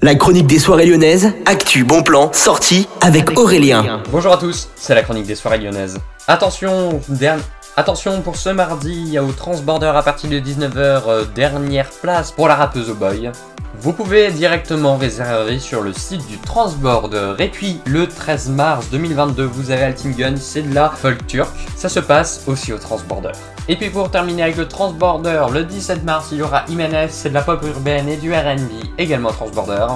La chronique des soirées lyonnaises, actu, bon plan, sortie avec Aurélien. Bonjour à tous, c'est la chronique des soirées lyonnaises. Attention, Attention pour ce mardi au Transborder à partir de 19h, euh, dernière place pour la rappeuse au boy. Vous pouvez directement réserver sur le site du Transborder. Et puis le 13 mars 2022, vous avez Altingen, c'est de la folk turque. Ça se passe aussi au Transborder. Et puis pour terminer avec le Transborder, le 17 mars, il y aura Imenes, c'est de la pop urbaine et du RB, également Transborder.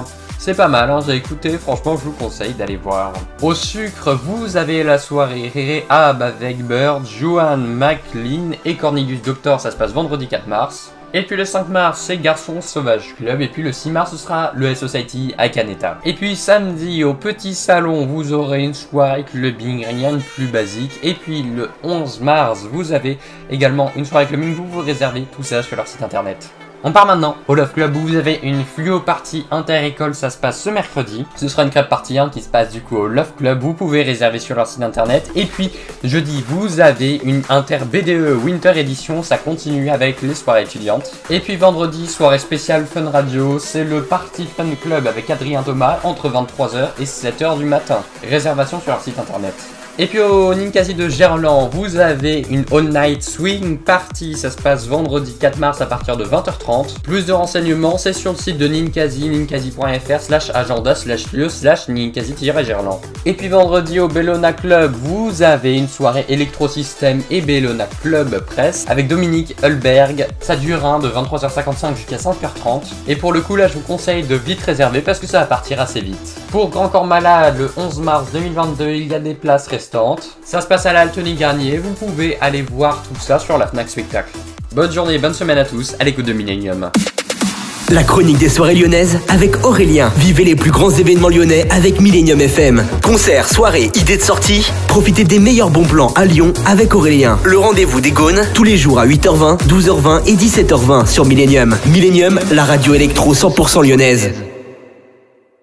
C'est pas mal, hein, j'ai écouté, franchement je vous conseille d'aller voir. Au sucre, vous avez la soirée Rere Ab avec Bird, Johan McLean et Cornelius Doctor, ça se passe vendredi 4 mars. Et puis le 5 mars, c'est Garçons Sauvage Club. Et puis le 6 mars, ce sera le S-Society à Caneta. Et puis samedi, au Petit Salon, vous aurez une soirée clubbing, rien de plus basique. Et puis le 11 mars, vous avez également une soirée clubbing. Vous vous réservez tout ça sur leur site internet. On part maintenant au Love Club où vous avez une fluo party inter-école, ça se passe ce mercredi. Ce sera une crêpe party 1 qui se passe du coup au Love Club, vous pouvez réserver sur leur site internet. Et puis jeudi, vous avez une inter BDE Winter Edition, ça continue avec les soirées étudiantes. Et puis vendredi, soirée spéciale Fun Radio, c'est le Party Fun Club avec Adrien Thomas entre 23h et 7h du matin. Réservation sur leur site internet. Et puis au Ninkasi de Gerland, vous avez une All Night Swing Party. Ça se passe vendredi 4 mars à partir de 20h30. Plus de renseignements, c'est sur le site de Ninkasi, ninkasi.fr slash agenda slash lieu slash ninkasi-gerland. Et puis vendredi au Bellona Club, vous avez une soirée électrosystème et Bellona Club Presse avec Dominique Hulberg. Ça dure un de 23h55 jusqu'à 5h30. Et pour le coup, là, je vous conseille de vite réserver parce que ça va partir assez vite. Pour Grand Corps Malade, le 11 mars 2022, il y a des places ça se passe à la Garnier, vous pouvez aller voir tout ça sur la FNAC Spectacle. Bonne journée, bonne semaine à tous, à l'écoute de Millennium. La chronique des soirées lyonnaises avec Aurélien. Vivez les plus grands événements lyonnais avec Millennium FM. Concerts, soirées, idées de sortie. Profitez des meilleurs bons plans à Lyon avec Aurélien. Le rendez-vous des Gaunes tous les jours à 8h20, 12h20 et 17h20 sur Millennium. Millennium, la radio électro 100% lyonnaise.